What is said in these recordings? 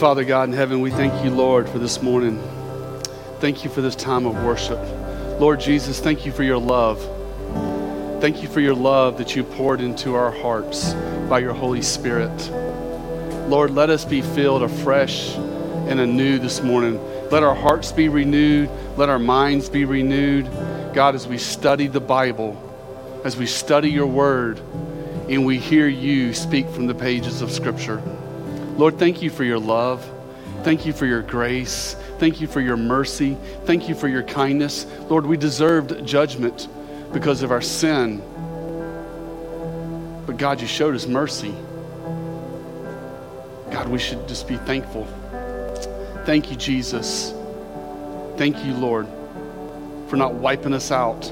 Father God in heaven, we thank you, Lord, for this morning. Thank you for this time of worship. Lord Jesus, thank you for your love. Thank you for your love that you poured into our hearts by your Holy Spirit. Lord, let us be filled afresh and anew this morning. Let our hearts be renewed. Let our minds be renewed. God, as we study the Bible, as we study your word, and we hear you speak from the pages of Scripture. Lord, thank you for your love. Thank you for your grace. Thank you for your mercy. Thank you for your kindness. Lord, we deserved judgment because of our sin. But God, you showed us mercy. God, we should just be thankful. Thank you, Jesus. Thank you, Lord, for not wiping us out,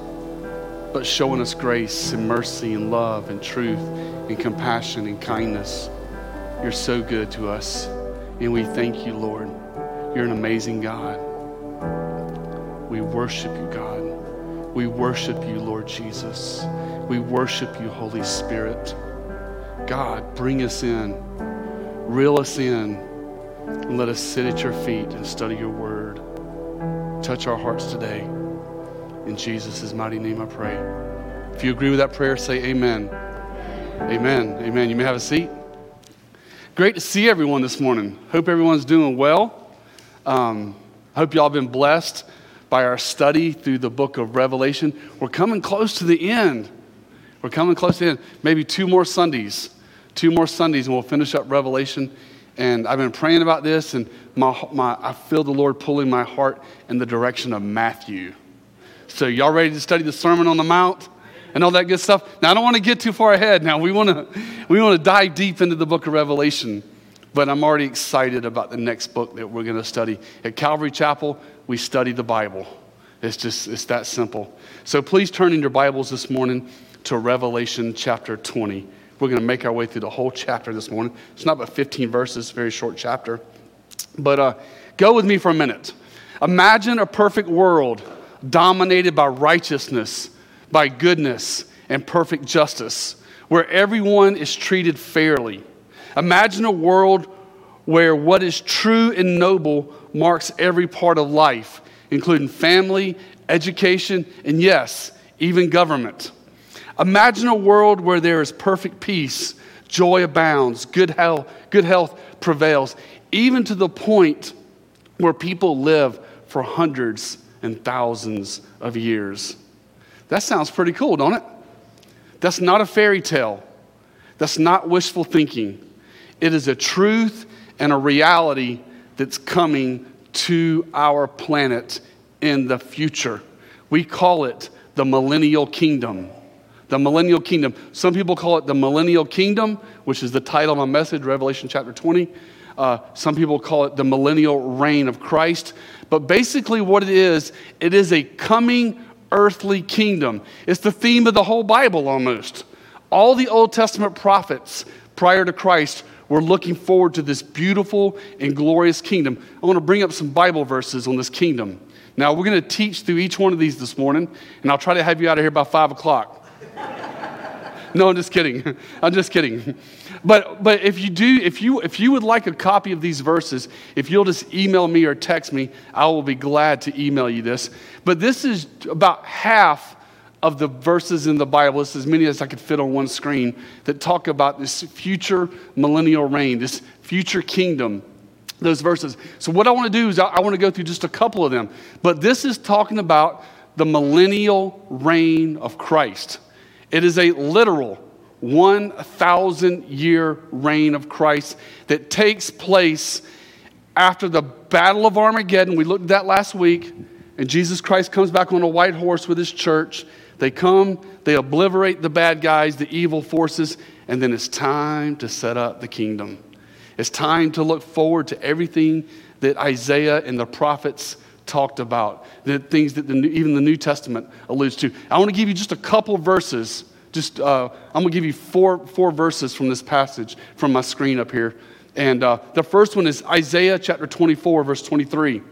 but showing us grace and mercy and love and truth and compassion and kindness. You're so good to us. And we thank you, Lord. You're an amazing God. We worship you, God. We worship you, Lord Jesus. We worship you, Holy Spirit. God, bring us in, reel us in, and let us sit at your feet and study your word. Touch our hearts today. In Jesus' mighty name I pray. If you agree with that prayer, say amen. Amen. Amen. You may have a seat. Great to see everyone this morning. Hope everyone's doing well. Um, hope y'all been blessed by our study through the book of Revelation. We're coming close to the end. We're coming close to the end. Maybe two more Sundays. Two more Sundays, and we'll finish up Revelation. And I've been praying about this, and my, my, I feel the Lord pulling my heart in the direction of Matthew. So, y'all ready to study the Sermon on the Mount? And all that good stuff. Now, I don't want to get too far ahead. Now, we want to we want to dive deep into the book of Revelation, but I'm already excited about the next book that we're going to study. At Calvary Chapel, we study the Bible. It's just it's that simple. So please turn in your Bibles this morning to Revelation chapter 20. We're going to make our way through the whole chapter this morning. It's not but 15 verses, very short chapter. But uh, go with me for a minute. Imagine a perfect world dominated by righteousness by goodness and perfect justice, where everyone is treated fairly. Imagine a world where what is true and noble marks every part of life, including family, education, and yes, even government. Imagine a world where there is perfect peace, joy abounds, good health, good health prevails, even to the point where people live for hundreds and thousands of years. That sounds pretty cool, don't it? That's not a fairy tale. That's not wishful thinking. It is a truth and a reality that's coming to our planet in the future. We call it the millennial kingdom. The millennial kingdom. Some people call it the millennial kingdom, which is the title of my message, Revelation chapter 20. Uh, some people call it the millennial reign of Christ. But basically, what it is, it is a coming earthly kingdom. It's the theme of the whole Bible almost. All the Old Testament prophets prior to Christ were looking forward to this beautiful and glorious kingdom. I want to bring up some Bible verses on this kingdom. Now, we're going to teach through each one of these this morning, and I'll try to have you out of here by 5 o'clock. No, I'm just kidding. I'm just kidding. But, but if you do, if you, if you would like a copy of these verses, if you'll just email me or text me, I will be glad to email you this. But this is about half of the verses in the Bible, it's as many as I could fit on one screen, that talk about this future millennial reign, this future kingdom, those verses. So, what I want to do is I, I want to go through just a couple of them. But this is talking about the millennial reign of Christ. It is a literal 1,000 year reign of Christ that takes place after the Battle of Armageddon. We looked at that last week. And Jesus Christ comes back on a white horse with his church. They come, they obliterate the bad guys, the evil forces, and then it's time to set up the kingdom. It's time to look forward to everything that Isaiah and the prophets talked about, the things that the, even the New Testament alludes to. I want to give you just a couple verses just, uh, I'm going to give you four, four verses from this passage from my screen up here. And uh, the first one is Isaiah chapter 24, verse 23.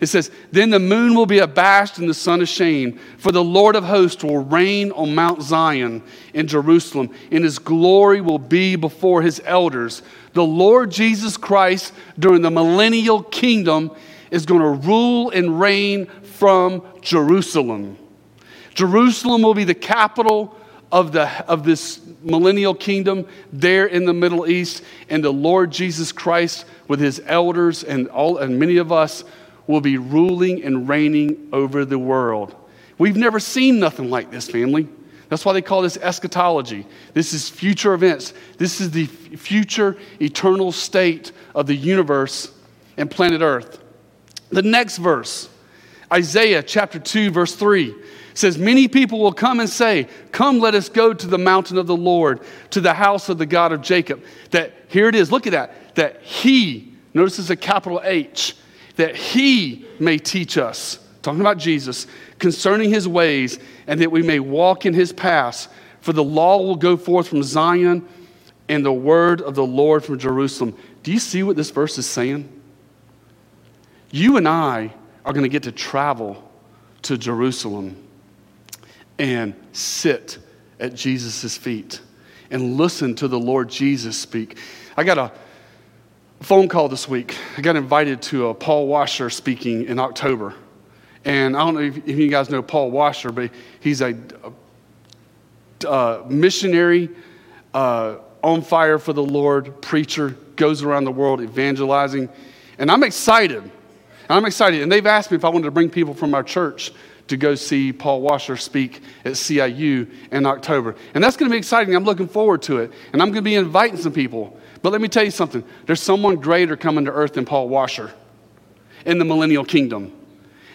It says, Then the moon will be abashed and the sun ashamed, for the Lord of hosts will reign on Mount Zion in Jerusalem, and his glory will be before his elders. The Lord Jesus Christ, during the millennial kingdom, is going to rule and reign from Jerusalem. Jerusalem will be the capital of, the, of this millennial kingdom there in the Middle East, and the Lord Jesus Christ with his elders and, all, and many of us will be ruling and reigning over the world. We've never seen nothing like this, family. That's why they call this eschatology. This is future events. This is the future eternal state of the universe and planet Earth. The next verse, Isaiah chapter 2, verse 3 says, Many people will come and say, Come, let us go to the mountain of the Lord, to the house of the God of Jacob. That here it is, look at that, that he, notice it's a capital H, that he may teach us, talking about Jesus, concerning his ways, and that we may walk in his paths. For the law will go forth from Zion, and the word of the Lord from Jerusalem. Do you see what this verse is saying? You and I are going to get to travel to Jerusalem and sit at Jesus' feet and listen to the Lord Jesus speak. I got a phone call this week. I got invited to a Paul Washer speaking in October. And I don't know if, you guys know Paul Washer, but he's a, a, a missionary, uh, on fire for the Lord, preacher, goes around the world evangelizing. And I'm excited. I'm excited. And they've asked me if I wanted to bring people from our church to go see Paul Washer speak at CIU in October. And that's going to be exciting. I'm looking forward to it. And I'm going to be inviting some people. But let me tell you something there's someone greater coming to earth than Paul Washer in the millennial kingdom.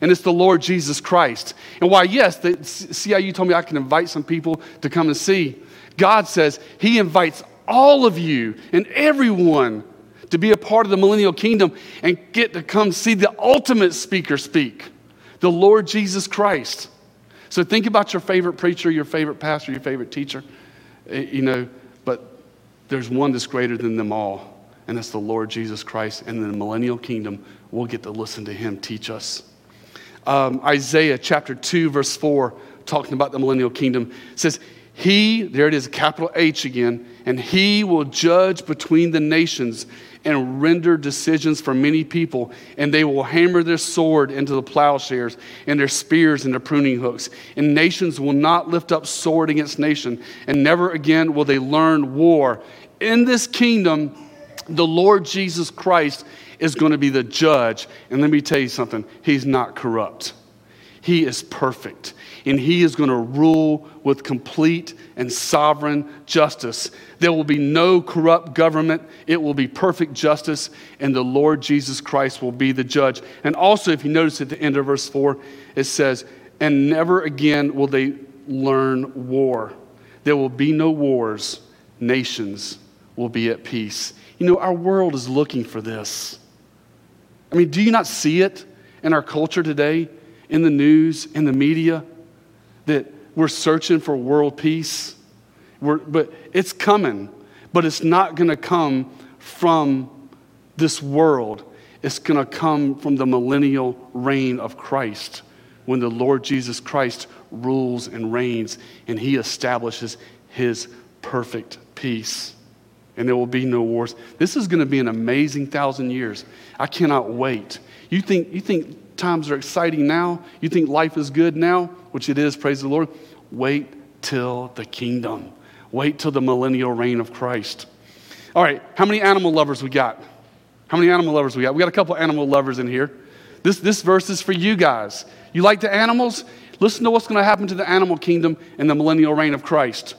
And it's the Lord Jesus Christ. And why, yes, the CIU told me I can invite some people to come and see. God says He invites all of you and everyone to be a part of the millennial kingdom and get to come see the ultimate speaker speak the Lord Jesus Christ. So think about your favorite preacher, your favorite pastor, your favorite teacher, eh, you know, but there's one that's greater than them all, and that's the Lord Jesus Christ. And in the millennial kingdom, we'll get to listen to him teach us. Um, Isaiah chapter 2, verse 4, talking about the millennial kingdom, says, He, there it is, capital H again, and He will judge between the nations and render decisions for many people, and they will hammer their sword into the plowshares and their spears into pruning hooks. And nations will not lift up sword against nation, and never again will they learn war. In this kingdom, the Lord Jesus Christ is going to be the judge. And let me tell you something, he's not corrupt. He is perfect and he is going to rule with complete and sovereign justice. There will be no corrupt government, it will be perfect justice, and the Lord Jesus Christ will be the judge. And also, if you notice at the end of verse 4, it says, And never again will they learn war. There will be no wars, nations will be at peace. You know, our world is looking for this. I mean, do you not see it in our culture today, in the news, in the media? that we're searching for world peace. We're, but it's coming, but it's not going to come from this world. It's going to come from the millennial reign of Christ when the Lord Jesus Christ rules and reigns and he establishes his perfect peace. And there will be no wars. This is going to be an amazing thousand years. I cannot wait. You think, you think times are exciting now? You think life is good now? which it is, praise the Lord, wait till the kingdom. Wait till the millennial reign of Christ. All right, how many animal lovers we got? How many animal lovers we got? We got a couple animal lovers in here. This, this verse is for you guys. You like the animals? Listen to what's going to happen to the animal kingdom in the millennial reign of Christ.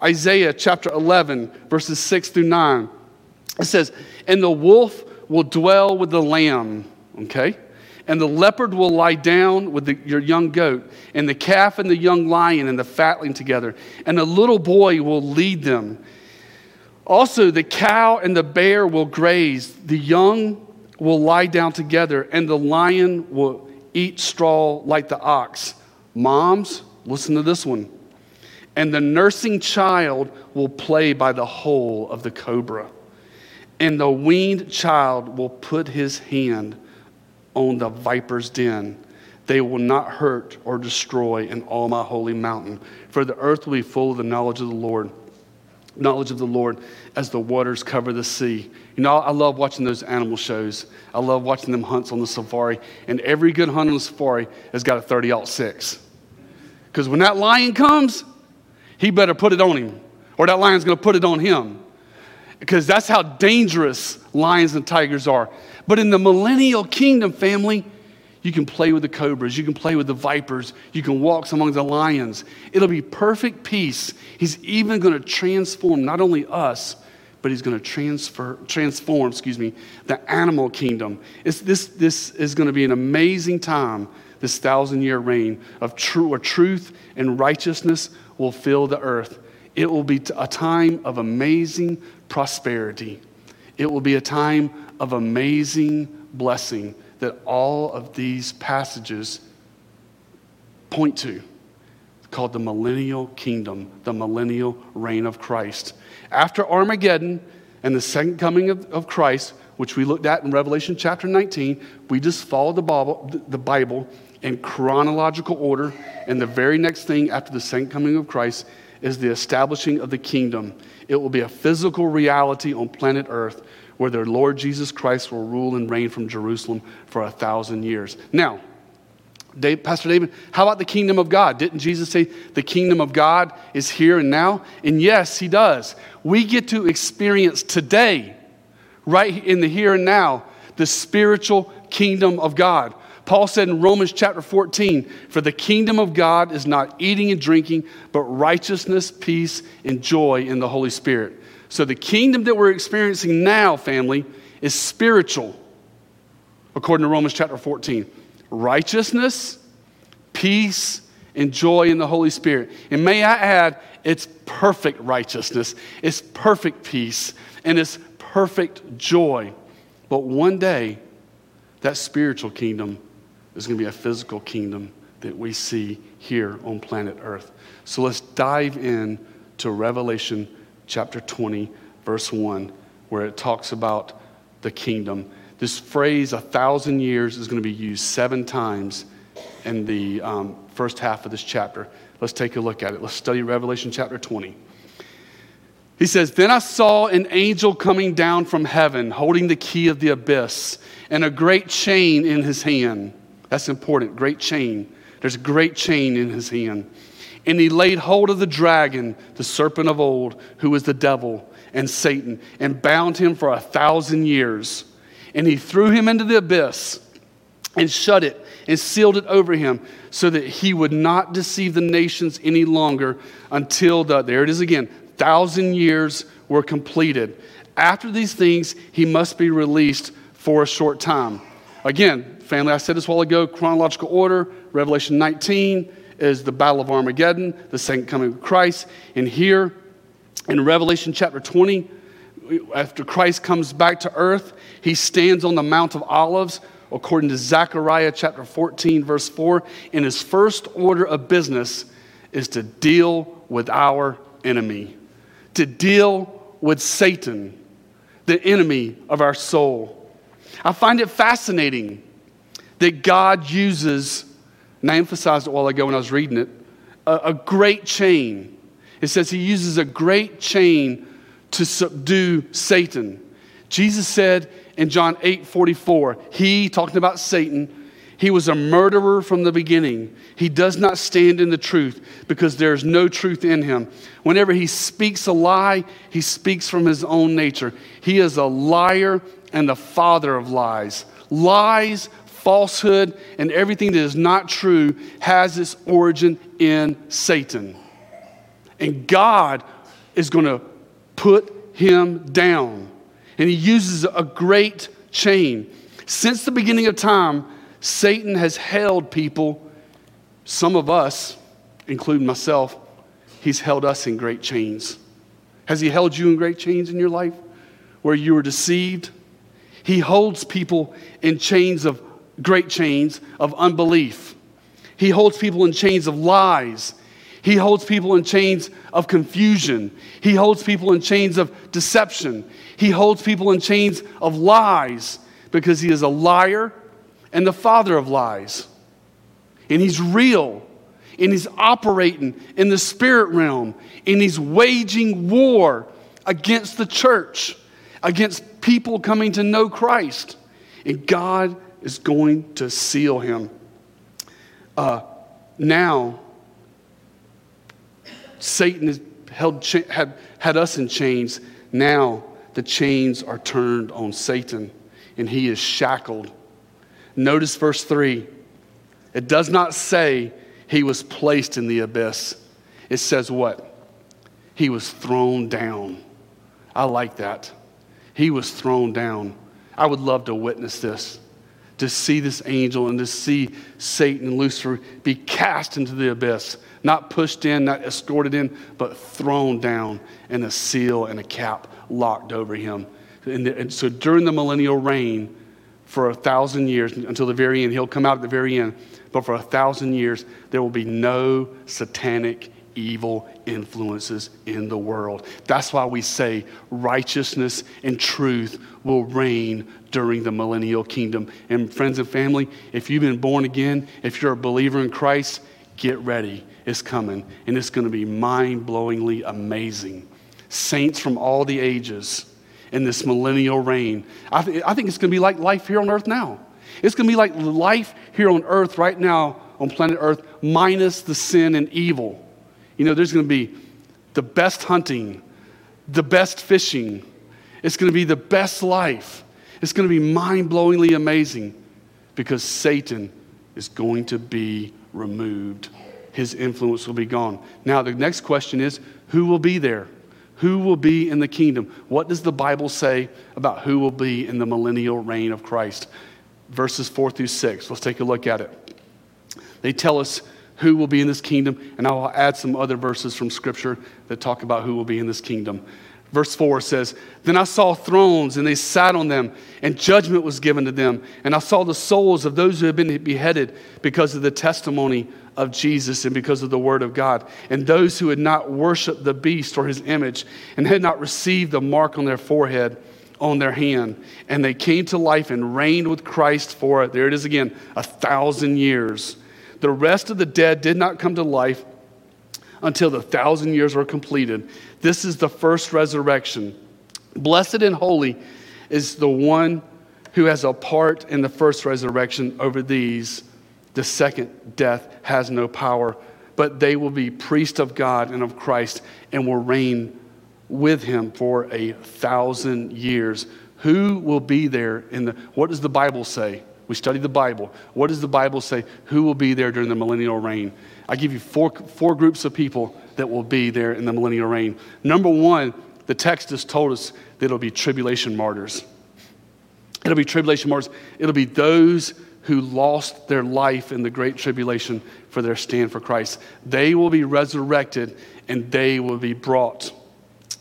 Isaiah chapter 11, verses 6 through 9. It says, And the wolf will dwell with the lamb. Okay? And the leopard will lie down with the, your young goat, and the calf and the young lion and the fatling together, and a little boy will lead them. Also, the cow and the bear will graze, the young will lie down together, and the lion will eat straw like the ox. Moms, listen to this one. And the nursing child will play by the hole of the cobra, and the weaned child will put his hand on the viper's den. They will not hurt or destroy in all my holy mountain, for the earth will be full of the knowledge of the Lord, knowledge of the Lord as the waters cover the sea. You know, I love watching those animal shows. I love watching them hunts on the safari. And every good hunt on the safari has got a 30 6. Because when that lion comes, he better put it on him, or that lion's to put it on him. Because that's how dangerous lions and tigers are. But in the millennial kingdom family, you can play with the cobras, you can play with the vipers, you can walk among the lions. It'll be perfect peace. He's even going to transform not only us, but he's going to transfer, transform, excuse me, the animal kingdom. It's, this, this is going to be an amazing time, this thousand year reign of true, where truth and righteousness will fill the earth. It will be a time of amazing prosperity. It will be a time of amazing blessing that all of these passages point to, called the millennial kingdom, the millennial reign of Christ. After Armageddon and the second coming of, of Christ, which we looked at in Revelation chapter 19, we just follow the Bible, the Bible in chronological order. And the very next thing after the second coming of Christ is the establishing of the kingdom. It will be a physical reality on planet Earth where their Lord Jesus Christ will rule and reign from Jerusalem for a thousand years. Now, Dave, Pastor David, how about the kingdom of God? Didn't Jesus say the kingdom of God is here and now? And yes, he does. We get to experience today, right in the here and now, the spiritual kingdom of God. Paul said in Romans chapter 14, For the kingdom of God is not eating and drinking, but righteousness, peace, and joy in the Holy Spirit. So the kingdom that we're experiencing now, family, is spiritual, according to Romans chapter 14. Righteousness, peace, and joy in the Holy Spirit. And may I add, it's perfect righteousness, it's perfect peace, and it's perfect joy. But one day, that spiritual kingdom is going to be a physical kingdom that we see here on planet Earth. So let's dive in to Revelation chapter 20, verse 1, where it talks about the kingdom. This phrase, a thousand years, is going to be used seven times in the um, first half of this chapter. Let's take a look at it. Let's study Revelation chapter 20. He says, Then I saw an angel coming down from heaven, holding the key of the abyss and a great chain in his hand. That's important, great chain. There's a great chain in his hand. And he laid hold of the dragon, the serpent of old, who is the devil and Satan, and bound him for a thousand years. And he threw him into the abyss and shut it and sealed it over him so that he would not deceive the nations any longer until the, there it is again, thousand years were completed. After these things, he must be released for a short time. Again, family, I said this a while ago, chronological order, Revelation 19 is the Battle of Armageddon, the second coming of Christ. And here in Revelation chapter 20, after Christ comes back to earth, he stands on the Mount of Olives, according to Zechariah chapter 14, verse 4. And his first order of business is to deal with our enemy, to deal with Satan, the enemy of our soul. I find it fascinating that God uses and I emphasized it a while ago when I was reading it a, a great chain. It says he uses a great chain to subdue Satan. Jesus said in John 8 44, he, talking about Satan, he was a murderer from the beginning. He does not stand in the truth because there is no truth in him. Whenever he speaks a lie, he speaks from his own nature. He is a liar and the father of lies. Lies falsehood, and everything that is not true has its origin in Satan. And God is going to put him down. And he uses a great chain. Since the beginning of time, Satan has held people, some of us, including myself, he's held us in great chains. Has he held you in great chains in your life where you were deceived? He holds people in chains of great chains of unbelief. He holds people in chains of lies. He holds people in chains of confusion. He holds people in chains of deception. He holds people in chains of lies because he is a liar and the father of lies. And he's real, and he's operating in the spirit realm, and he's waging war against the church, against people coming to know Christ. And God is going to seal him. Uh, now, Satan has held, had, had us in chains. Now, the chains are turned on Satan, and he is shackled. Notice verse 3. It does not say he was placed in the abyss. It says what? He was thrown down. I like that. He was thrown down. I would love to witness this, to see this angel and to see Satan and Lucifer be cast into the abyss, not pushed in, not escorted in, but thrown down, and a seal and a cap locked over him. And, the, and so during the millennial reign, for a thousand years until the very end, he'll come out at the very end, but for a thousand years, there will be no satanic evil influences in the world. That's why we say righteousness and truth will reign during the millennial kingdom. And friends and family, if you've been born again, if you're a believer in Christ, get ready. It's coming, and it's going to be mind blowingly amazing. Saints from all the ages in this millennial reign. I, th- I think it's going to be like life here on earth now. It's going to be like life here on earth right now on planet Earth, minus the sin and evil. You know, there's going to be the best hunting, the best fishing. It's going to be the best life. It's going to be mind blowingly amazing because Satan is going to be removed. His influence will be gone. Now, the next question is who will be there? Who will be in the kingdom? What does the Bible say about who will be in the millennial reign of Christ? Verses 4 through 6. Let's take a look at it. They tell us who will be in this kingdom, and I'll add some other verses from Scripture that talk about who will be in this kingdom. Verse 4 says, Then I saw thrones, and they sat on them, and judgment was given to them. And I saw the souls of those who had been beheaded because of the testimony of Jesus and because of the word of God, and those who had not worshiped the beast or his image, and had not received the mark on their forehead, on their hand. And they came to life and reigned with Christ for, there it is again, a thousand years. The rest of the dead did not come to life until the thousand years were completed. This is the first resurrection. Blessed and holy is the one who has a part in the first resurrection over these. The second death has no power, but they will be priests of God and of Christ and will reign with him for a thousand years. Who will be there in the, what does the Bible say? We study the Bible. What does the Bible say? Who will be there during the millennial reign? I give you four, four groups of people that will be there in the millennial reign. Number one, the text has told us that it'll be tribulation martyrs. It'll be tribulation martyrs. It'll be those who lost their life in the great tribulation for their stand for Christ. They will be resurrected and they will be brought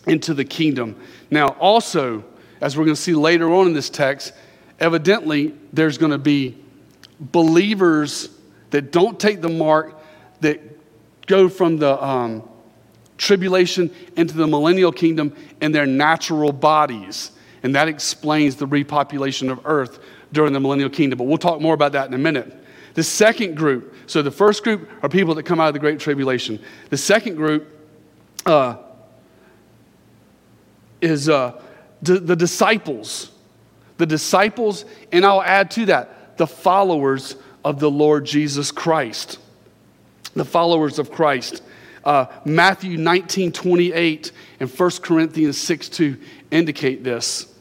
into the kingdom. Now, also, as we're going to see later on in this text, evidently there's going to be believers that don't take the mark, that go from the um, tribulation into the millennial kingdom in their natural bodies. And that explains the repopulation of earth during the millennial kingdom. But we'll talk more about that in a minute. The second group, so the first group are people that come out of the Great Tribulation. The second group uh, is uh, d- the disciples the disciples, and I'll add to that, the followers of the Lord Jesus Christ. The followers of Christ. Uh, Matthew 19 28 and 1 Corinthians 6 2 indicate this.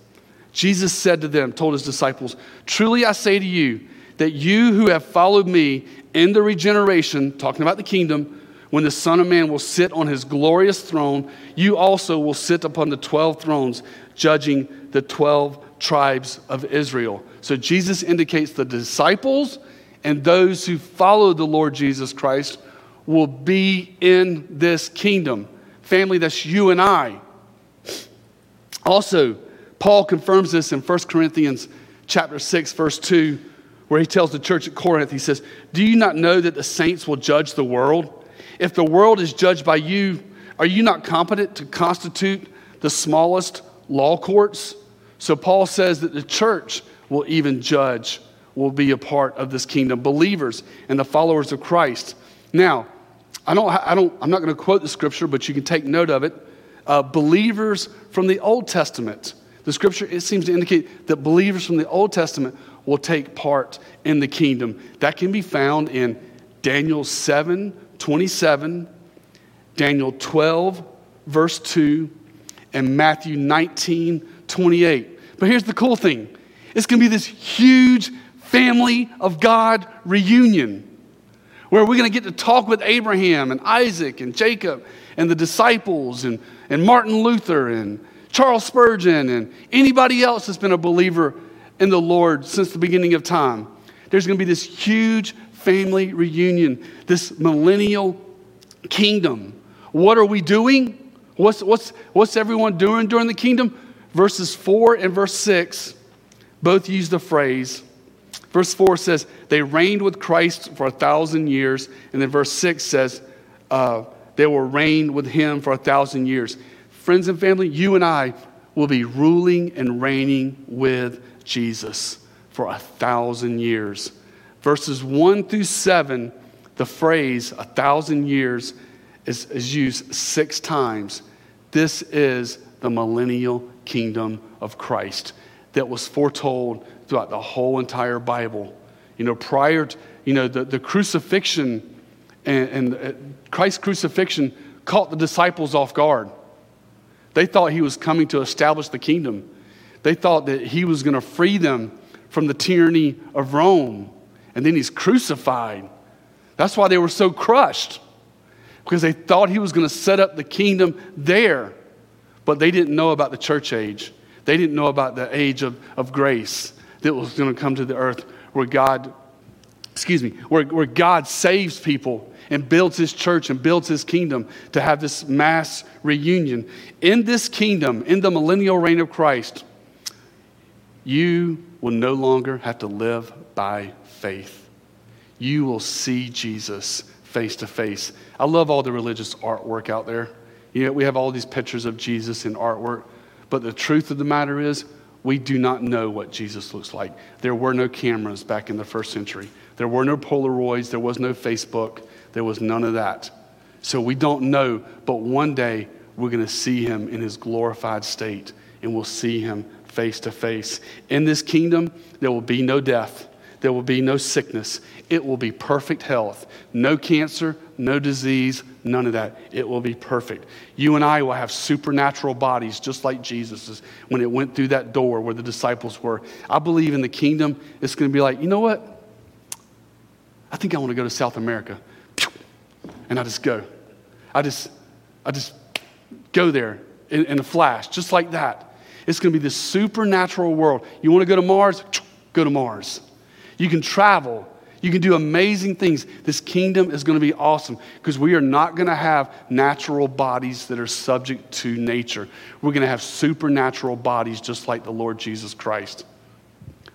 Jesus said to them, told his disciples, Truly I say to you, that you who have followed me in the regeneration, talking about the kingdom, when the Son of Man will sit on his glorious throne, you also will sit upon the 12 thrones, judging the 12 tribes of Israel. So Jesus indicates the disciples and those who follow the Lord Jesus Christ will be in this kingdom. Family, that's you and I. Also, Paul confirms this in 1 Corinthians chapter 6 verse 2 where he tells the church at Corinth he says, "Do you not know that the saints will judge the world? If the world is judged by you, are you not competent to constitute the smallest law courts?" So Paul says that the church will even judge will be a part of this kingdom. Believers and the followers of Christ. Now, I don't, I don't, I'm not going to quote the scripture, but you can take note of it. Uh, believers from the Old Testament. The scripture it seems to indicate that believers from the Old Testament will take part in the kingdom. That can be found in Daniel 7 27, Daniel 12, verse 2, and Matthew 19 28. But here's the cool thing it's going to be this huge family of God reunion where we're going to get to talk with Abraham and Isaac and Jacob and the disciples and, and Martin Luther and Charles Spurgeon and anybody else that's been a believer in the Lord since the beginning of time. There's going to be this huge family reunion, this millennial kingdom. What are we doing? What's, what's, what's everyone doing during the kingdom? Verses 4 and verse 6 both use the phrase Verse 4 says, they reigned with Christ for a thousand years. And then verse 6 says, uh, they will reign with him for a thousand years. Friends and family, you and I will be ruling and reigning with Jesus for a thousand years. Verses 1 through 7, the phrase a thousand years is, is used six times. This is the millennial kingdom of Christ that was foretold throughout the whole entire Bible. You know, prior to, you know, the, the crucifixion and, and uh, Christ's crucifixion caught the disciples off guard. They thought he was coming to establish the kingdom. They thought that he was going to free them from the tyranny of Rome. And then he's crucified. That's why they were so crushed, because they thought he was going to set up the kingdom there. But they didn't know about the church age, they didn't know about the age of, of grace that was going to come to the earth where God, excuse me, where, where God saves people and builds his church and builds his kingdom to have this mass reunion. In this kingdom, in the millennial reign of Christ, you will no longer have to live by faith. You will see Jesus face to face. I love all the religious artwork out there. You know, we have all these pictures of Jesus in artwork, but the truth of the matter is, we do not know what Jesus looks like. There were no cameras back in the first century. There were no Polaroids. There was no Facebook. There was none of that. So we don't know, but one day we're going to see him in his glorified state and we'll see him face to face. In this kingdom, there will be no death, there will be no sickness. It will be perfect health. No cancer, no disease, none of that. It will be perfect. You and I will have supernatural bodies just like Jesus's when it went through that door where the disciples were. I believe in the kingdom, it's going to be like, you know what? I think I want to go to South America. And I just go. I just, I just go there in, in a flash, just like that. It's going to be this supernatural world. You want to go to Mars? Go to Mars. You can travel. You can do amazing things. This kingdom is going to be awesome because we are not going to have natural bodies that are subject to nature. We're going to have supernatural bodies just like the Lord Jesus Christ.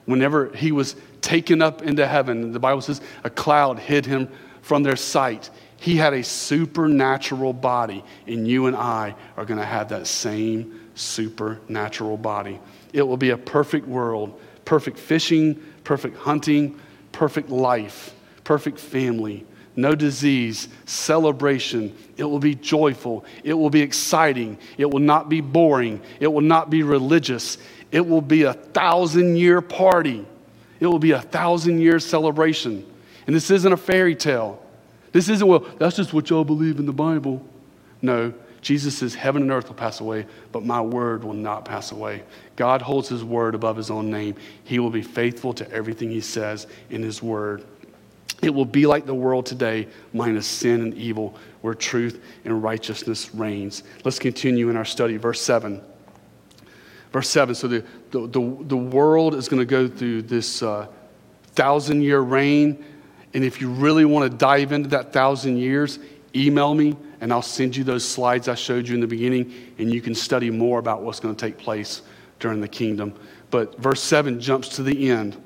Whenever he was taken up into heaven, the Bible says a cloud hid him from their sight. He had a supernatural body, and you and I are going to have that same supernatural body. It will be a perfect world, perfect fishing, perfect hunting, perfect life, perfect family, no disease, celebration. It will be joyful. It will be exciting. It will not be boring. It will not be religious. It will be a thousand year party. It will be a thousand year celebration. And this isn't a fairy tale. This isn't, well, that's just what y'all believe in the Bible. No, Jesus says, Heaven and earth will pass away, but my word will not pass away. God holds his word above his own name. He will be faithful to everything he says in his word. It will be like the world today, minus sin and evil, where truth and righteousness reigns. Let's continue in our study. Verse 7. Verse 7 so the, the, the, the world is going to go through this uh, thousand year reign. And if you really want to dive into that thousand years, email me and I'll send you those slides I showed you in the beginning, and you can study more about what's going to take place during the kingdom. But verse 7 jumps to the end.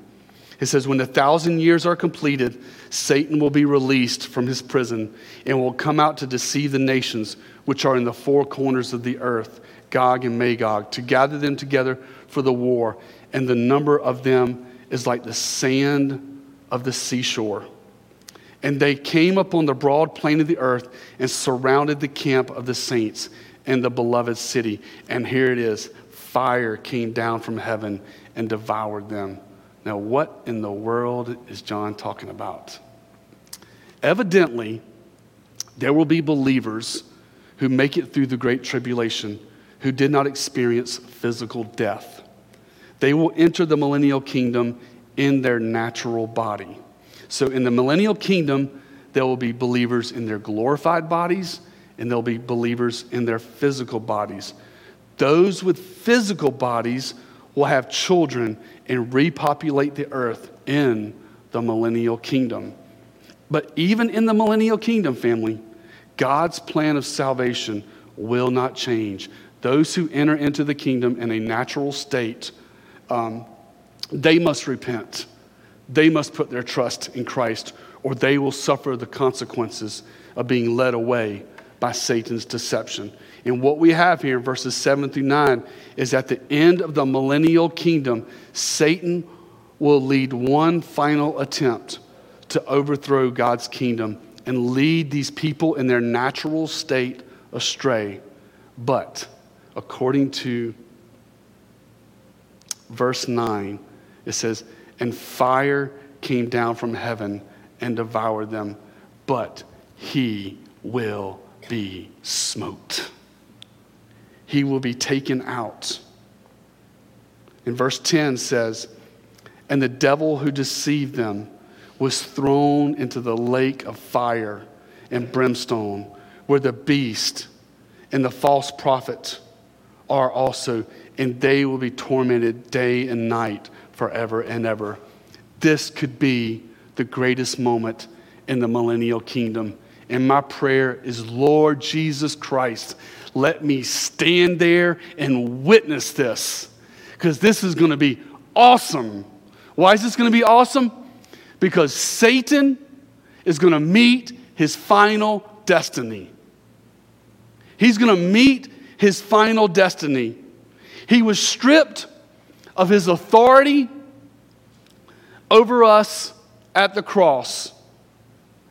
It says, When the thousand years are completed, Satan will be released from his prison and will come out to deceive the nations which are in the four corners of the earth, Gog and Magog, to gather them together for the war, and the number of them is like the sand of the seashore. And they came upon the broad plain of the earth and surrounded the camp of the saints and the beloved city. And here it is fire came down from heaven and devoured them. Now, what in the world is John talking about? Evidently, there will be believers who make it through the Great Tribulation who did not experience physical death. They will enter the millennial kingdom in their natural body. So, in the millennial kingdom, there will be believers in their glorified bodies and there'll be believers in their physical bodies. Those with physical bodies will have children and repopulate the earth in the millennial kingdom. But even in the millennial kingdom, family, God's plan of salvation will not change. Those who enter into the kingdom in a natural state, um, they must repent. They must put their trust in Christ, or they will suffer the consequences of being led away by Satan's deception. And what we have here in verses 7 through 9 is at the end of the millennial kingdom, Satan will lead one final attempt to overthrow God's kingdom and lead these people in their natural state astray. But according to verse 9, it says, And fire came down from heaven and devoured them, but he will be smoked. He will be taken out. And verse 10 says, And the devil who deceived them was thrown into the lake of fire and brimstone, where the beast and the false prophet are also, and they will be tormented day and night forever and ever. This could be the greatest moment in the millennial kingdom and my prayer is, Lord Jesus Christ, let me stand there and witness this because this is going to be awesome. Why is this going to be awesome? Because Satan is going to meet his final destiny. He's going to meet his final destiny. He was stripped of his authority over us at the cross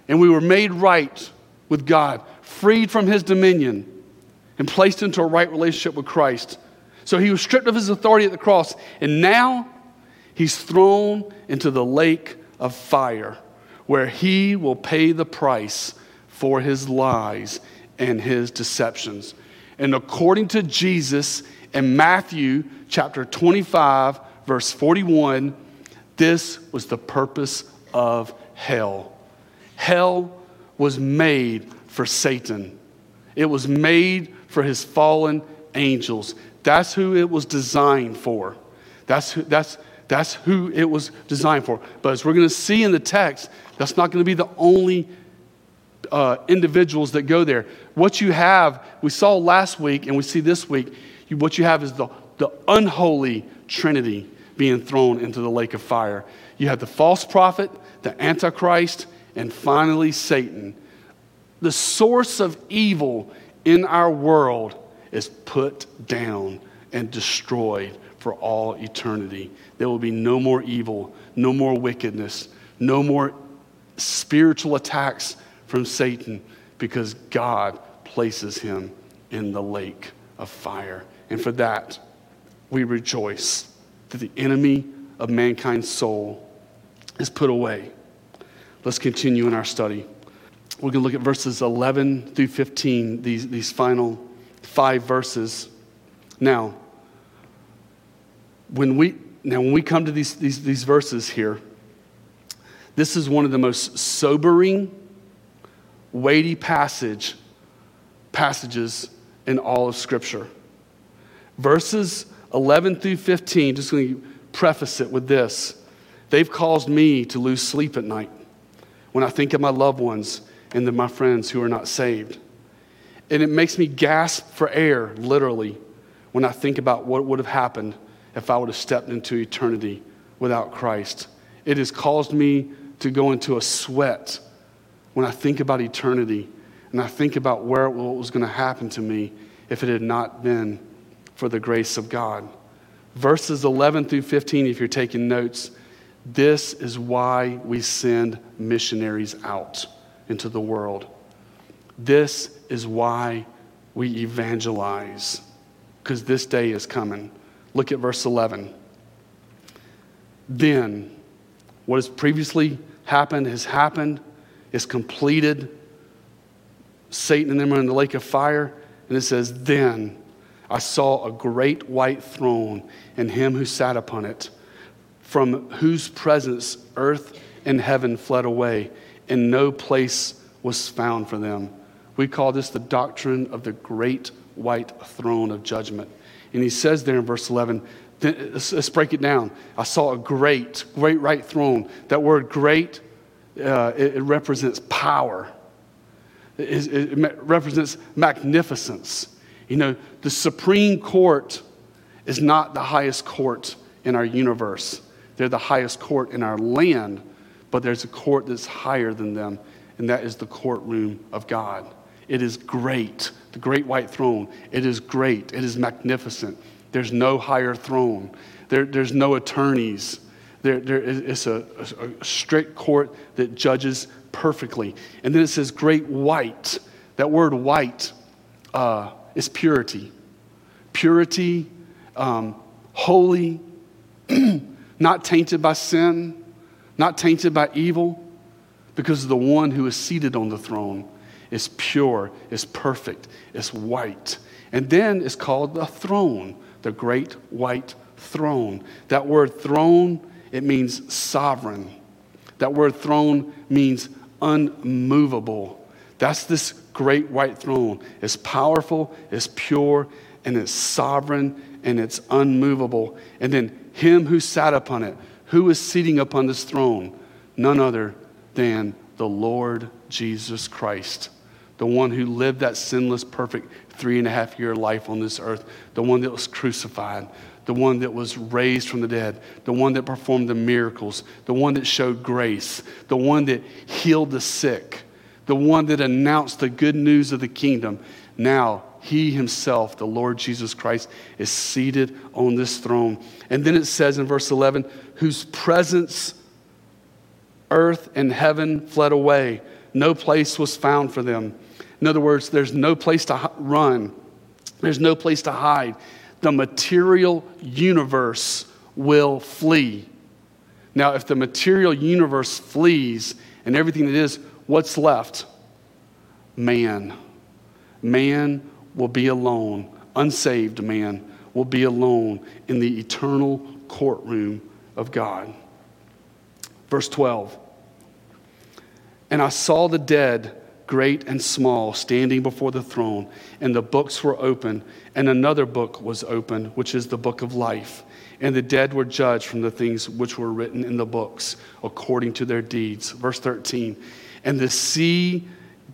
and we were made right with God, freed from his dominion, and placed into a right relationship with Christ. So he was stripped of his authority at the cross, and now he's thrown into the lake of fire where he will pay the price for his lies and his deceptions. And according to Jesus in Matthew chapter 25, verse 41, this was the purpose of hell Hell was made for Satan, it was made for his fallen angels. That's who it was designed for. That's who, that's, that's who it was designed for. But as we're going to see in the text, that's not going to be the only uh, individuals that go there. What you have, we saw last week and we see this week, you, what you have is the, the unholy trinity being thrown into the lake of fire. You have the false prophet, the antichrist, and finally Satan. The source of evil in our world is put down and destroyed for all eternity. There will be no more evil, no more wickedness, no more spiritual attacks from Satan because God places him in the lake of fire. And for that, we rejoice that the enemy of mankind's soul is put away. Let's continue in our study. We're going to look at verses 11 through 15, these, these final five verses. Now, when we, now when we come to these, these, these verses here, this is one of the most sobering, weighty passage, passages in all of Scripture. Verses 11 through 15, just going to preface it with this. They've caused me to lose sleep at night when I think of my loved ones and my friends who are not saved. And it makes me gasp for air, literally, when I think about what would have happened if I would have stepped into eternity without Christ. It has caused me to go into a sweat when I think about eternity and I think about where what was going to happen to me if it had not been for the grace of God. Verses 11 through 15, if you're taking notes, This is why we send missionaries out into the world. This is why we evangelize, because this day is coming. Look at verse 11. Then, what has previously happened has happened, is completed. Satan and them are in the lake of fire. And it says, Then I saw a great white throne and him who sat upon it, from whose presence earth and heaven fled away, and no place was found for them. We call this the doctrine of the great white throne of judgment. And he says there in verse 11, let's break it down. I saw a great, great right throne. That word great, uh, it, it, represents power, it, it represents magnificence. You know, the Supreme Court is not the highest court in our universe. They're the highest court in our land, but there's a court that's higher than them, and that is the courtroom of God. It is great, the great white throne. It is great, it is magnificent. There's no higher throne, there, there's no attorneys. There, there is, it's a, a, a strict court that judges perfectly. And then it says great white. That word white uh, is purity. Purity, um, holy, not tainted by sin, not tainted by evil, because the one who is seated on the throne is pure, is perfect, is white. And then it's called the throne, the great white throne. That word throne, it means sovereign. That word throne means unmovable. That's this great white throne. It's powerful, it's pure, and it's sovereign, and it's unmovable. And then him who sat upon it, who is sitting upon this throne? None other than the Lord Jesus Christ, the one who lived that sinless, perfect three and a half year life on this earth, the one that was crucified, the one that was raised from the dead, the one that performed the miracles, the one that showed grace, the one that healed the sick, the one that announced the good news of the kingdom. Now, he himself, the Lord Jesus Christ, is seated on this throne. And then it says in verse 11, whose presence earth and heaven fled away. No place was found for them. In other words, there's no place to run, there's no place to hide the material universe will flee. Now, if the material universe flees and everything that is, what's left? Man. Man will be alone. Unsaved man will be alone in the eternal courtroom of God. Verse 12 And I saw the dead great and small, standing before the throne, and the books were open, and another book was opened, which is the book of life. And the dead were judged from the things which were written in the books, according to their deeds. Verse 13 And the sea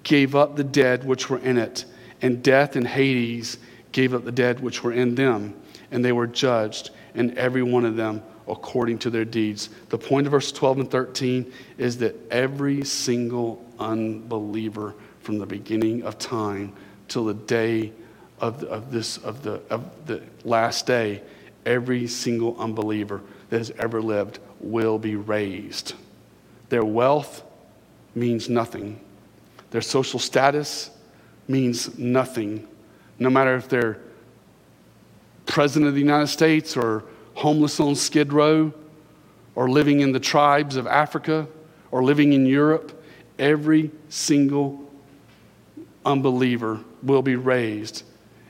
gave up the dead which were in it, and death and Hades gave up the dead which were in them, and they were judged, and every one of them according to their deeds. The point of verse 12 and 13 is that every single unbeliever from the beginning of time till the day of, of this of the of the last day, every single unbeliever that has ever lived will be raised. Their wealth means nothing. Their social status means nothing. No matter if they're president of the United States or homeless on Skid Row or living in the tribes of Africa or living in Europe, every single unbeliever will be raised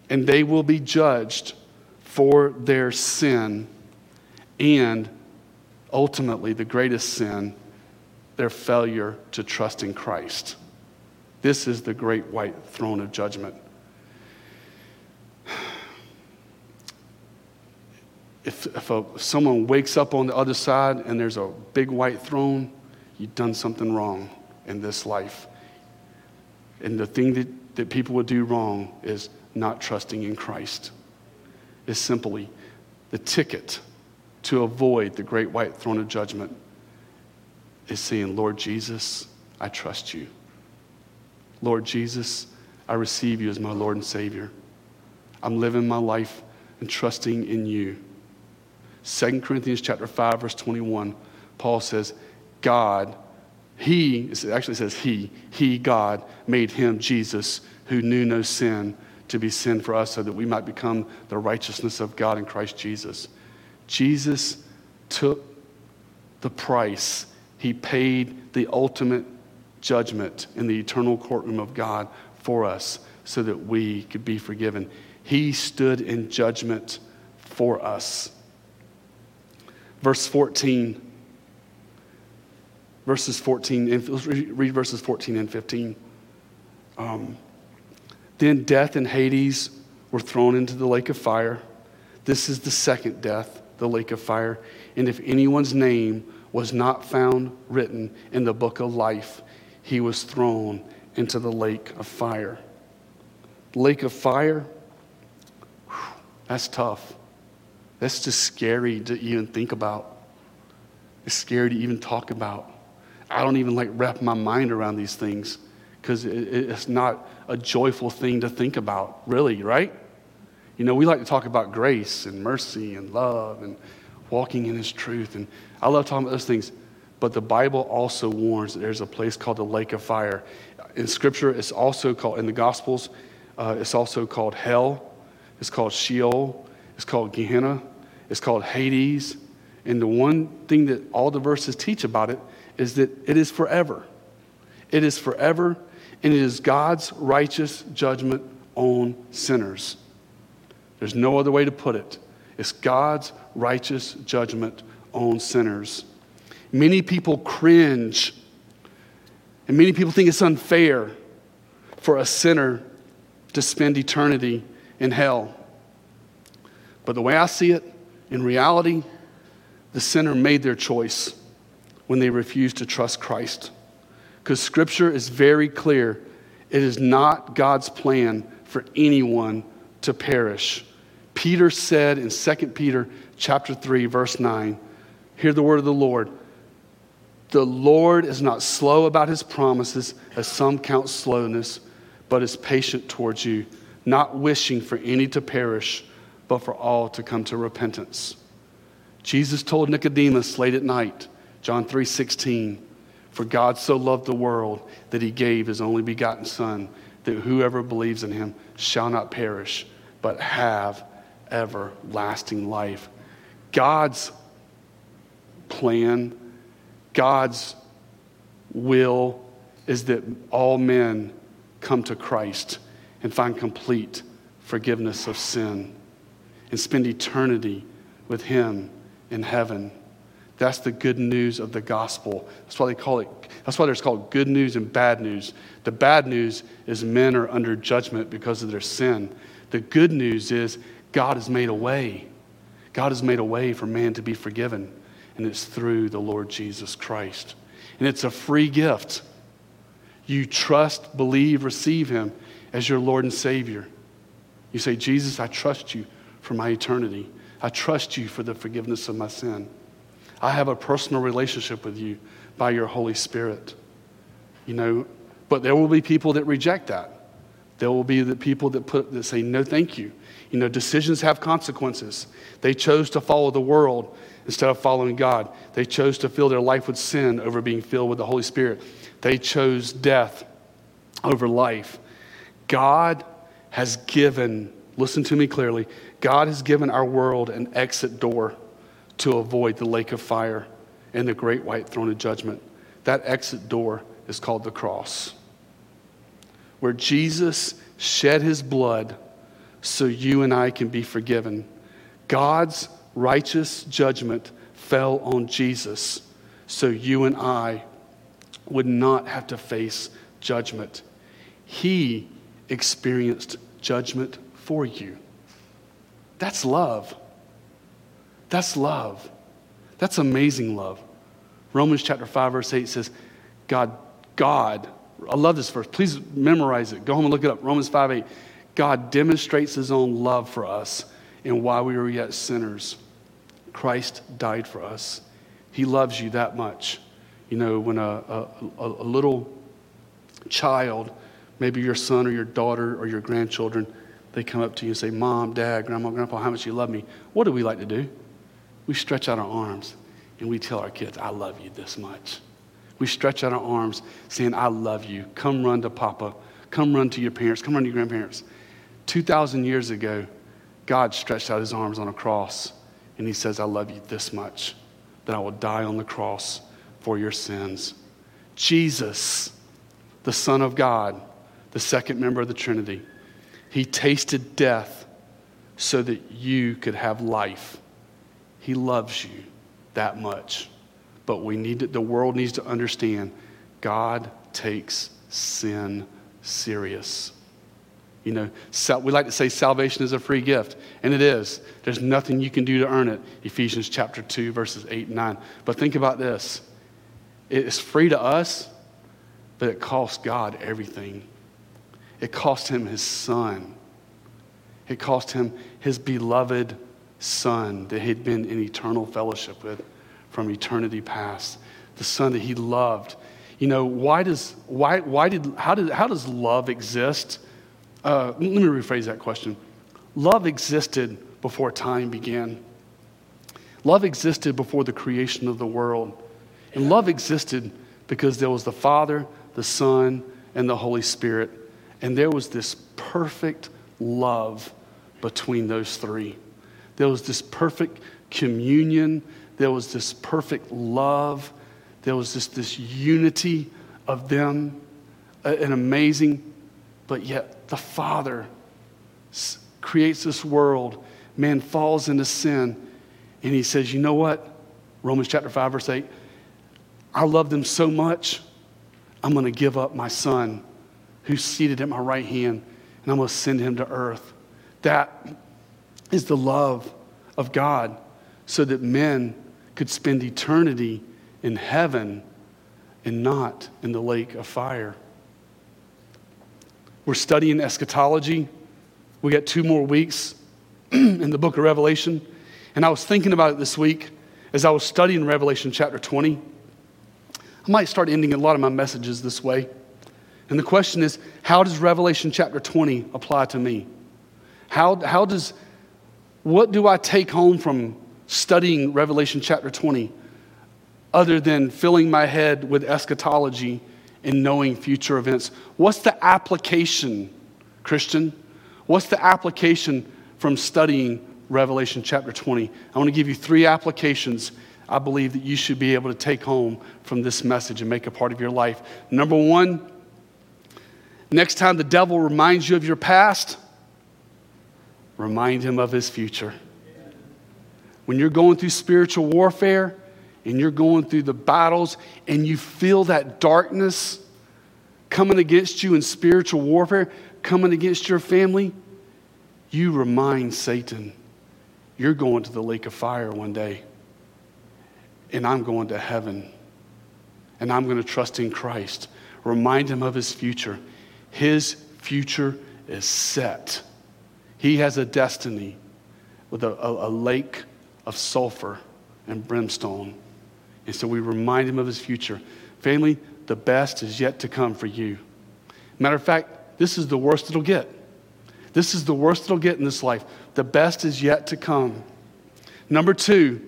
and they will be judged for their sin and ultimately the greatest sin, their failure to trust in Christ. This is the great white throne of judgment. if, if a, someone wakes up on the other side and there's a big white throne, you've done something wrong in this life. And the thing that, that people would do wrong is not trusting in Christ. Is simply the ticket to avoid the great white throne of judgment is saying, Lord Jesus, I trust you. Lord Jesus, I receive you as my Lord and Savior. I'm living my life and trusting in you. 2 Corinthians chapter 5, verse 21, Paul says, God, He, actually says He, He, God, made Him, Jesus, who knew no sin, to be sin for us so that we might become the righteousness of God in Christ Jesus. Jesus took the price, He paid the ultimate judgment in the eternal courtroom of God for us so that we could be forgiven. He stood in judgment for us. Verse 14. Verses 14, and let's read verses 14 and 15. Um, then death and Hades were thrown into the lake of fire. This is the second death, the lake of fire. And if anyone's name was not found written in the book of life, he was thrown into the lake of fire. Lake of fire, whew, that's tough. That's just scary to even think about. It's scary to even talk about. I don't even like wrap my mind around these things because it, it's not a joyful thing to think about, really, right? You know, we like to talk about grace and mercy and love and walking in His truth. And I love talking about those things. But the Bible also warns that there's a place called the lake of fire. In Scripture, it's also called, in the Gospels, uh, it's also called hell. It's called Sheol. It's called Gehenna. It's called Hades. And the one thing that all the verses teach about it is that it is forever. It is forever, and it is God's righteous judgment on sinners. There's no other way to put it. It's God's righteous judgment on sinners. Many people cringe, and many people think it's unfair for a sinner to spend eternity in hell. But the way I see it, in reality, the sinner made their choice when they refuse to trust Christ. Because scripture is very clear it is not God's plan for anyone to perish. Peter said in 2 Peter chapter 3 verse 9, hear the word of the Lord. The Lord is not slow about his promises as some count slowness, but is patient towards you, not wishing for any to perish but for all to come to repentance. Jesus told Nicodemus late at night, John 3:16 For God so loved the world that he gave his only begotten Son, that whoever believes in him shall not perish, but have everlasting life. God's plan, God's will is that all men come to Christ and find complete forgiveness of sin and spend eternity with Him in heaven. That's the good news of the gospel. That's why they call it, that's why there's called good news and bad news. The bad news is men are under judgment because of their sin. The good news is God has made a way. God has made a way for man to be forgiven, and it's through the Lord Jesus Christ. And it's a free gift. You trust, believe, receive Him as your Lord and Savior. You say, Jesus, I trust you for my eternity. I trust you for the forgiveness of my sin. I have a personal relationship with you by your Holy Spirit. You know, but there will be people that reject that. There will be the people that put that say no thank you. You know, decisions have consequences. They chose to follow the world instead of following God. They chose to fill their life with sin over being filled with the Holy Spirit. They chose death over life. God has given, listen to me clearly, God has given our world an exit door to avoid the lake of fire and the great white throne of judgment. That exit door is called the cross, where Jesus shed his blood so you and I can be forgiven. God's righteous judgment fell on Jesus so you and I would not have to face judgment. He experienced judgment for you. That's love. That's love. That's amazing love. Romans chapter 5, verse 8 says, God, God, I love this verse. Please memorize it. Go home and look it up. Romans 5 8. God demonstrates his own love for us, and while we were yet sinners, Christ died for us. He loves you that much. You know, when a, a, a little child, maybe your son or your daughter or your grandchildren, they come up to you and say, Mom, Dad, Grandma, Grandpa, how much you love me. What do we like to do? We stretch out our arms and we tell our kids, I love you this much. We stretch out our arms saying, I love you. Come run to Papa. Come run to your parents. Come run to your grandparents. 2,000 years ago, God stretched out his arms on a cross and he says, I love you this much that I will die on the cross for your sins. Jesus, the Son of God, the second member of the Trinity, he tasted death so that you could have life. He loves you that much. But we need to, the world needs to understand God takes sin serious. You know, we like to say salvation is a free gift, and it is. There's nothing you can do to earn it. Ephesians chapter 2, verses 8 and 9. But think about this it's free to us, but it cost God everything. It cost him his son, it cost him his beloved son that he'd been in eternal fellowship with from eternity past, the son that he loved. You know, why does, why, why did, how, did, how does love exist? Uh, let me rephrase that question. Love existed before time began. Love existed before the creation of the world. And love existed because there was the Father, the Son, and the Holy Spirit. And there was this perfect love between those three. There was this perfect communion. There was this perfect love. There was this, this unity of them, an amazing but yet the Father creates this world. Man falls into sin. And he says, You know what? Romans chapter 5, verse 8. I love them so much, I'm going to give up my son who's seated at my right hand, and I'm going to send him to earth. That is the love of God, so that men could spend eternity in heaven and not in the lake of fire. We're studying eschatology. We got two more weeks in the book of Revelation. And I was thinking about it this week as I was studying Revelation chapter 20. I might start ending a lot of my messages this way. And the question is how does Revelation chapter 20 apply to me? How, how does, what do I take home from studying Revelation chapter 20 other than filling my head with eschatology and knowing future events. What's the application, Christian? What's the application from studying Revelation chapter 20? I want to give you three applications I believe that you should be able to take home from this message and make a part of your life. Number one, next time the devil reminds you of your past, remind him of his future. When you're going through spiritual warfare, and you're going through the battles and you feel that darkness coming against you in spiritual warfare, coming against your family, you remind Satan, you're going to the lake of fire one day, and I'm going to heaven, and I'm going to trust in Christ. Remind him of his future. His future is set. He has a destiny with a, a, a lake of sulfur and brimstone and so we remind him of his future. Family, the best is yet to come for you. Matter of fact, this is the worst it'll get. This is the worst it'll get in this life. The best is yet to come. Number two,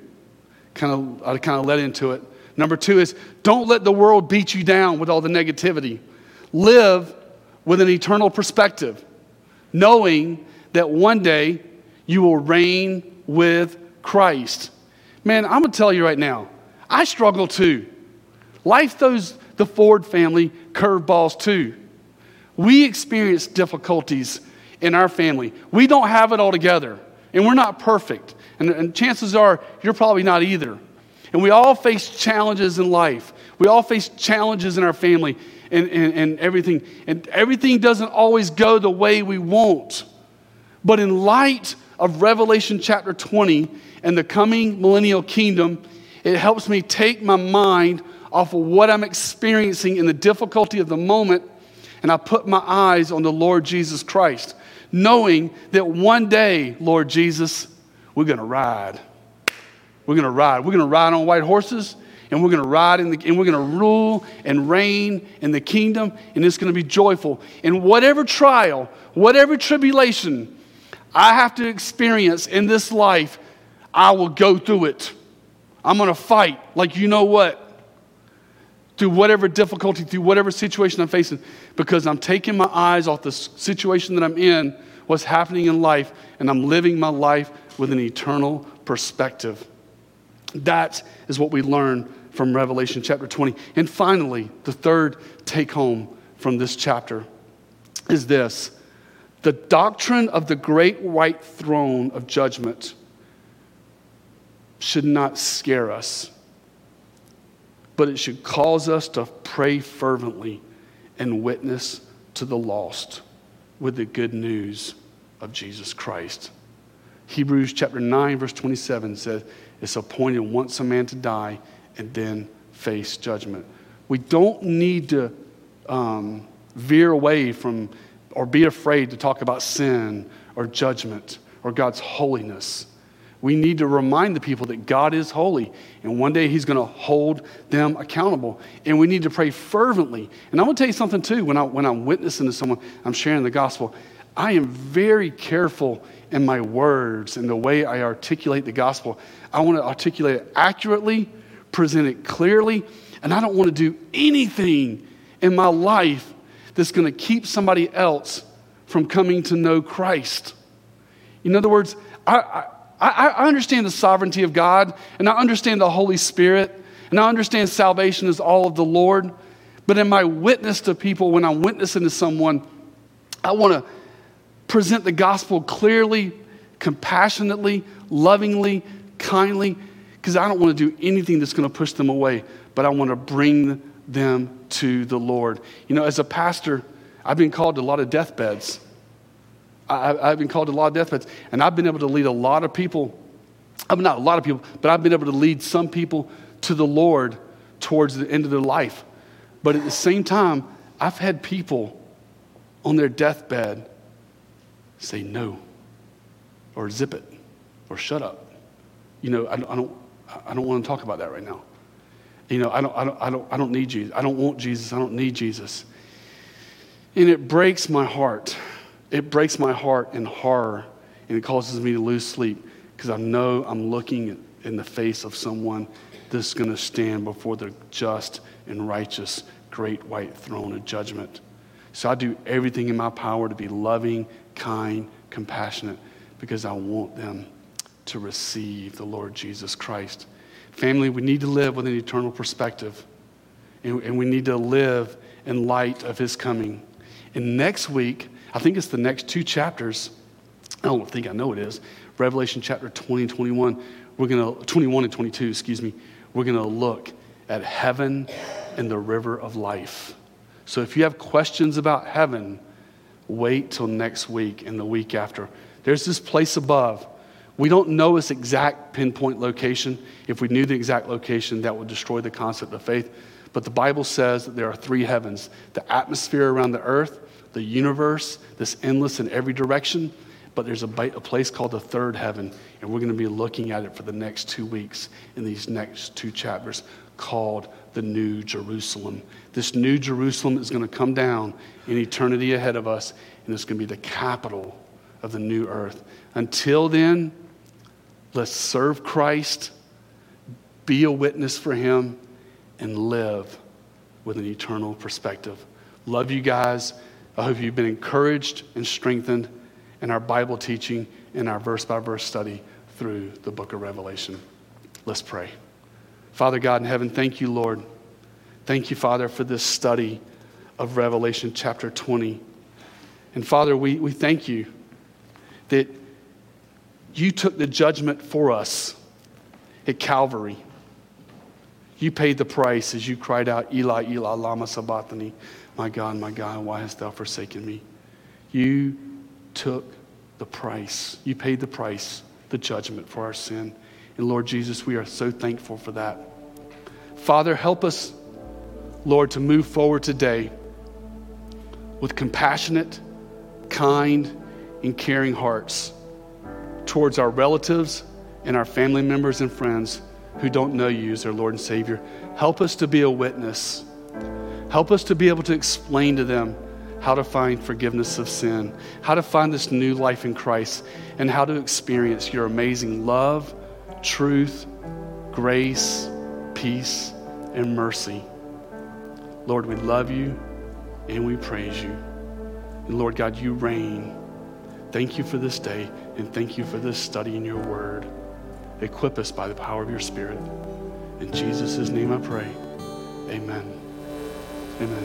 kind of, I kind of led into it. Number two is don't let the world beat you down with all the negativity. Live with an eternal perspective, knowing that one day you will reign with Christ. Man, I'm going to tell you right now, I struggle too. Life throws the Ford family curveballs too. We experience difficulties in our family. We don't have it all together, and we're not perfect. And, and, chances are you're probably not either. And we all face challenges in life. We all face challenges in our family and, and, and everything. And everything doesn't always go the way we want. But in light of Revelation chapter 20 and the coming millennial kingdom, it helps me take my mind off of what I'm experiencing in the difficulty of the moment, and I put my eyes on the Lord Jesus Christ, knowing that one day, Lord Jesus, we're to ride. We're to ride. We're to ride on white horses, and we're to ride in the, and we're to rule and reign in the kingdom, and it's to be joyful. And whatever trial, whatever tribulation I have to experience in this life, I will go through it. I'm going to fight like you know what. Through whatever difficulty, through whatever situation I'm facing, because I'm taking my eyes off the situation that I'm in, what's happening in life, and I'm living my life with an eternal perspective. That is what we learn from Revelation chapter 20. And finally, the third take home from this chapter is this the doctrine of the great white throne of judgment should not scare us, but it should cause us to pray fervently and witness to the lost with the good news of Jesus Christ. Hebrews chapter 9, verse 27 says, It's appointed once a man to die and then face judgment. We don't need to um, veer away from or be afraid to talk about sin or judgment or God's holiness. We need to remind the people that God is holy and one day He's going to hold them accountable. And we need to pray fervently. And I'm going to tell you something too when, I, when I'm witnessing to someone, I'm sharing the gospel. I am very careful in my words and the way I articulate the gospel. I want to articulate it accurately, present it clearly, and I don't want to do anything in my life that's going to keep somebody else from coming to know Christ. In other words, I, I, I understand the sovereignty of God, and I understand the Holy Spirit, and I understand salvation is all of the Lord. But in my witness to people, when I'm witnessing to someone, I want to present the gospel clearly, compassionately, lovingly, kindly, because I don't want to do anything that's going to push them away, but I want to bring them to the Lord. You know, as a pastor, I've been called to a lot of deathbeds. I, have been called to a lot of deathbeds, and I've been able to lead a lot of people. I mean, not a lot of people, but I've been able to lead some people to the Lord towards the end of their life. But at the same time, I've had people on their deathbed say no, or zip it, or shut up. You know, I, I don't, I don't want to talk about that right now. You know, I don't, I don't, I don't, I don't need Jesus. I don't want Jesus. I don't need Jesus. And it breaks my heart. It breaks my heart in horror, and it causes me to lose sleep because I know I'm looking in the face of someone that's going to stand before the just and righteous great white throne of judgment. So I do everything in my power to be loving, kind, compassionate, because I want them to receive the Lord Jesus Christ. Family, we need to live with an eternal perspective, and, and we need to live in light of His coming. And next week, I think it's the next two chapters. I don't think I know it is. Revelation chapter 20 and 21. We're going to, 21 and 22, excuse me. We're going to look at heaven and the river of life. So if you have questions about heaven, wait till next week and the week after. There's this place above we don't know its exact pinpoint location. If we knew the exact location, that would destroy the concept of faith. But the Bible says that there are three heavens the atmosphere around the earth, the universe this endless in every direction. But there's a, a place called the third heaven, and we're going to be looking at it for the next two weeks in these next two chapters called the New Jerusalem. This New Jerusalem is going to come down in eternity ahead of us, and it's going to be the capital of the new earth. Until then, Let's serve Christ, be a witness for Him, and live with an eternal perspective. Love you guys. I hope you've been encouraged and strengthened in our Bible teaching and our verse by verse study through the book of Revelation. Let's pray. Father God in heaven, thank you, Lord. Thank you, Father, for this study of Revelation chapter 20. And Father, we, we thank you that you took the judgment for us at Calvary. You paid the price as you cried out, Eli, Eli, Lama Sabachthani. My God, my God, why hast thou forsaken me? You took the price. You paid the price, the judgment for our sin. And Lord Jesus, we are so thankful for that. Father, help us, Lord, to move forward today with compassionate, kind, and caring hearts towards our relatives and our family members and friends who don't know you as their Lord and Savior. Help us to be a witness. Help us to be able to explain to them how to find forgiveness of sin, how to find this new life in Christ, and how to experience your amazing love, truth, grace, peace, and mercy. Lord, we love you and we praise you. And Lord God, you reign. Thank you for this day and thank you for this study in your word. Equip us by the power of your Spirit. In Jesus' name I pray. Amen. Amen.